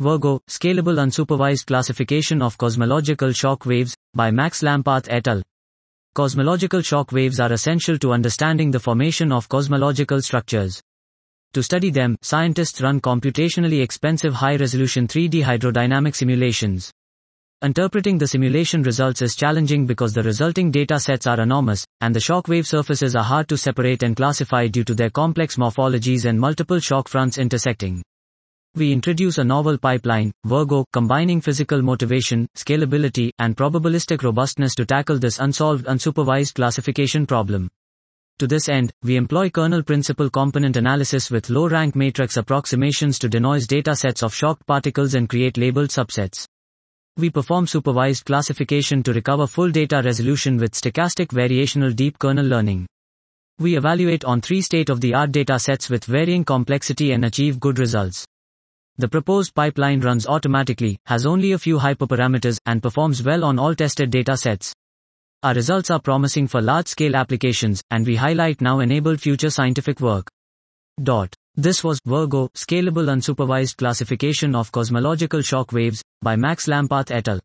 Virgo, Scalable Unsupervised Classification of Cosmological Shock Waves, by Max Lamparth et al. Cosmological shock waves are essential to understanding the formation of cosmological structures. To study them, scientists run computationally expensive high-resolution 3D hydrodynamic simulations. Interpreting the simulation results is challenging because the resulting data sets are enormous, and the shock wave surfaces are hard to separate and classify due to their complex morphologies and multiple shock fronts intersecting. We introduce a novel pipeline, Virgo, combining physical motivation, scalability, and probabilistic robustness to tackle this unsolved unsupervised classification problem. To this end, we employ kernel principal component analysis with low rank matrix approximations to denoise data sets of shocked particles and create labeled subsets. We perform supervised classification to recover full data resolution with stochastic variational deep kernel learning. We evaluate on three state of the art data sets with varying complexity and achieve good results. The proposed pipeline runs automatically, has only a few hyperparameters, and performs well on all tested data sets. Our results are promising for large scale applications, and we highlight now enabled future scientific work. Dot. This was Virgo, Scalable Unsupervised Classification of Cosmological Shock Waves, by Max Lamparth et al.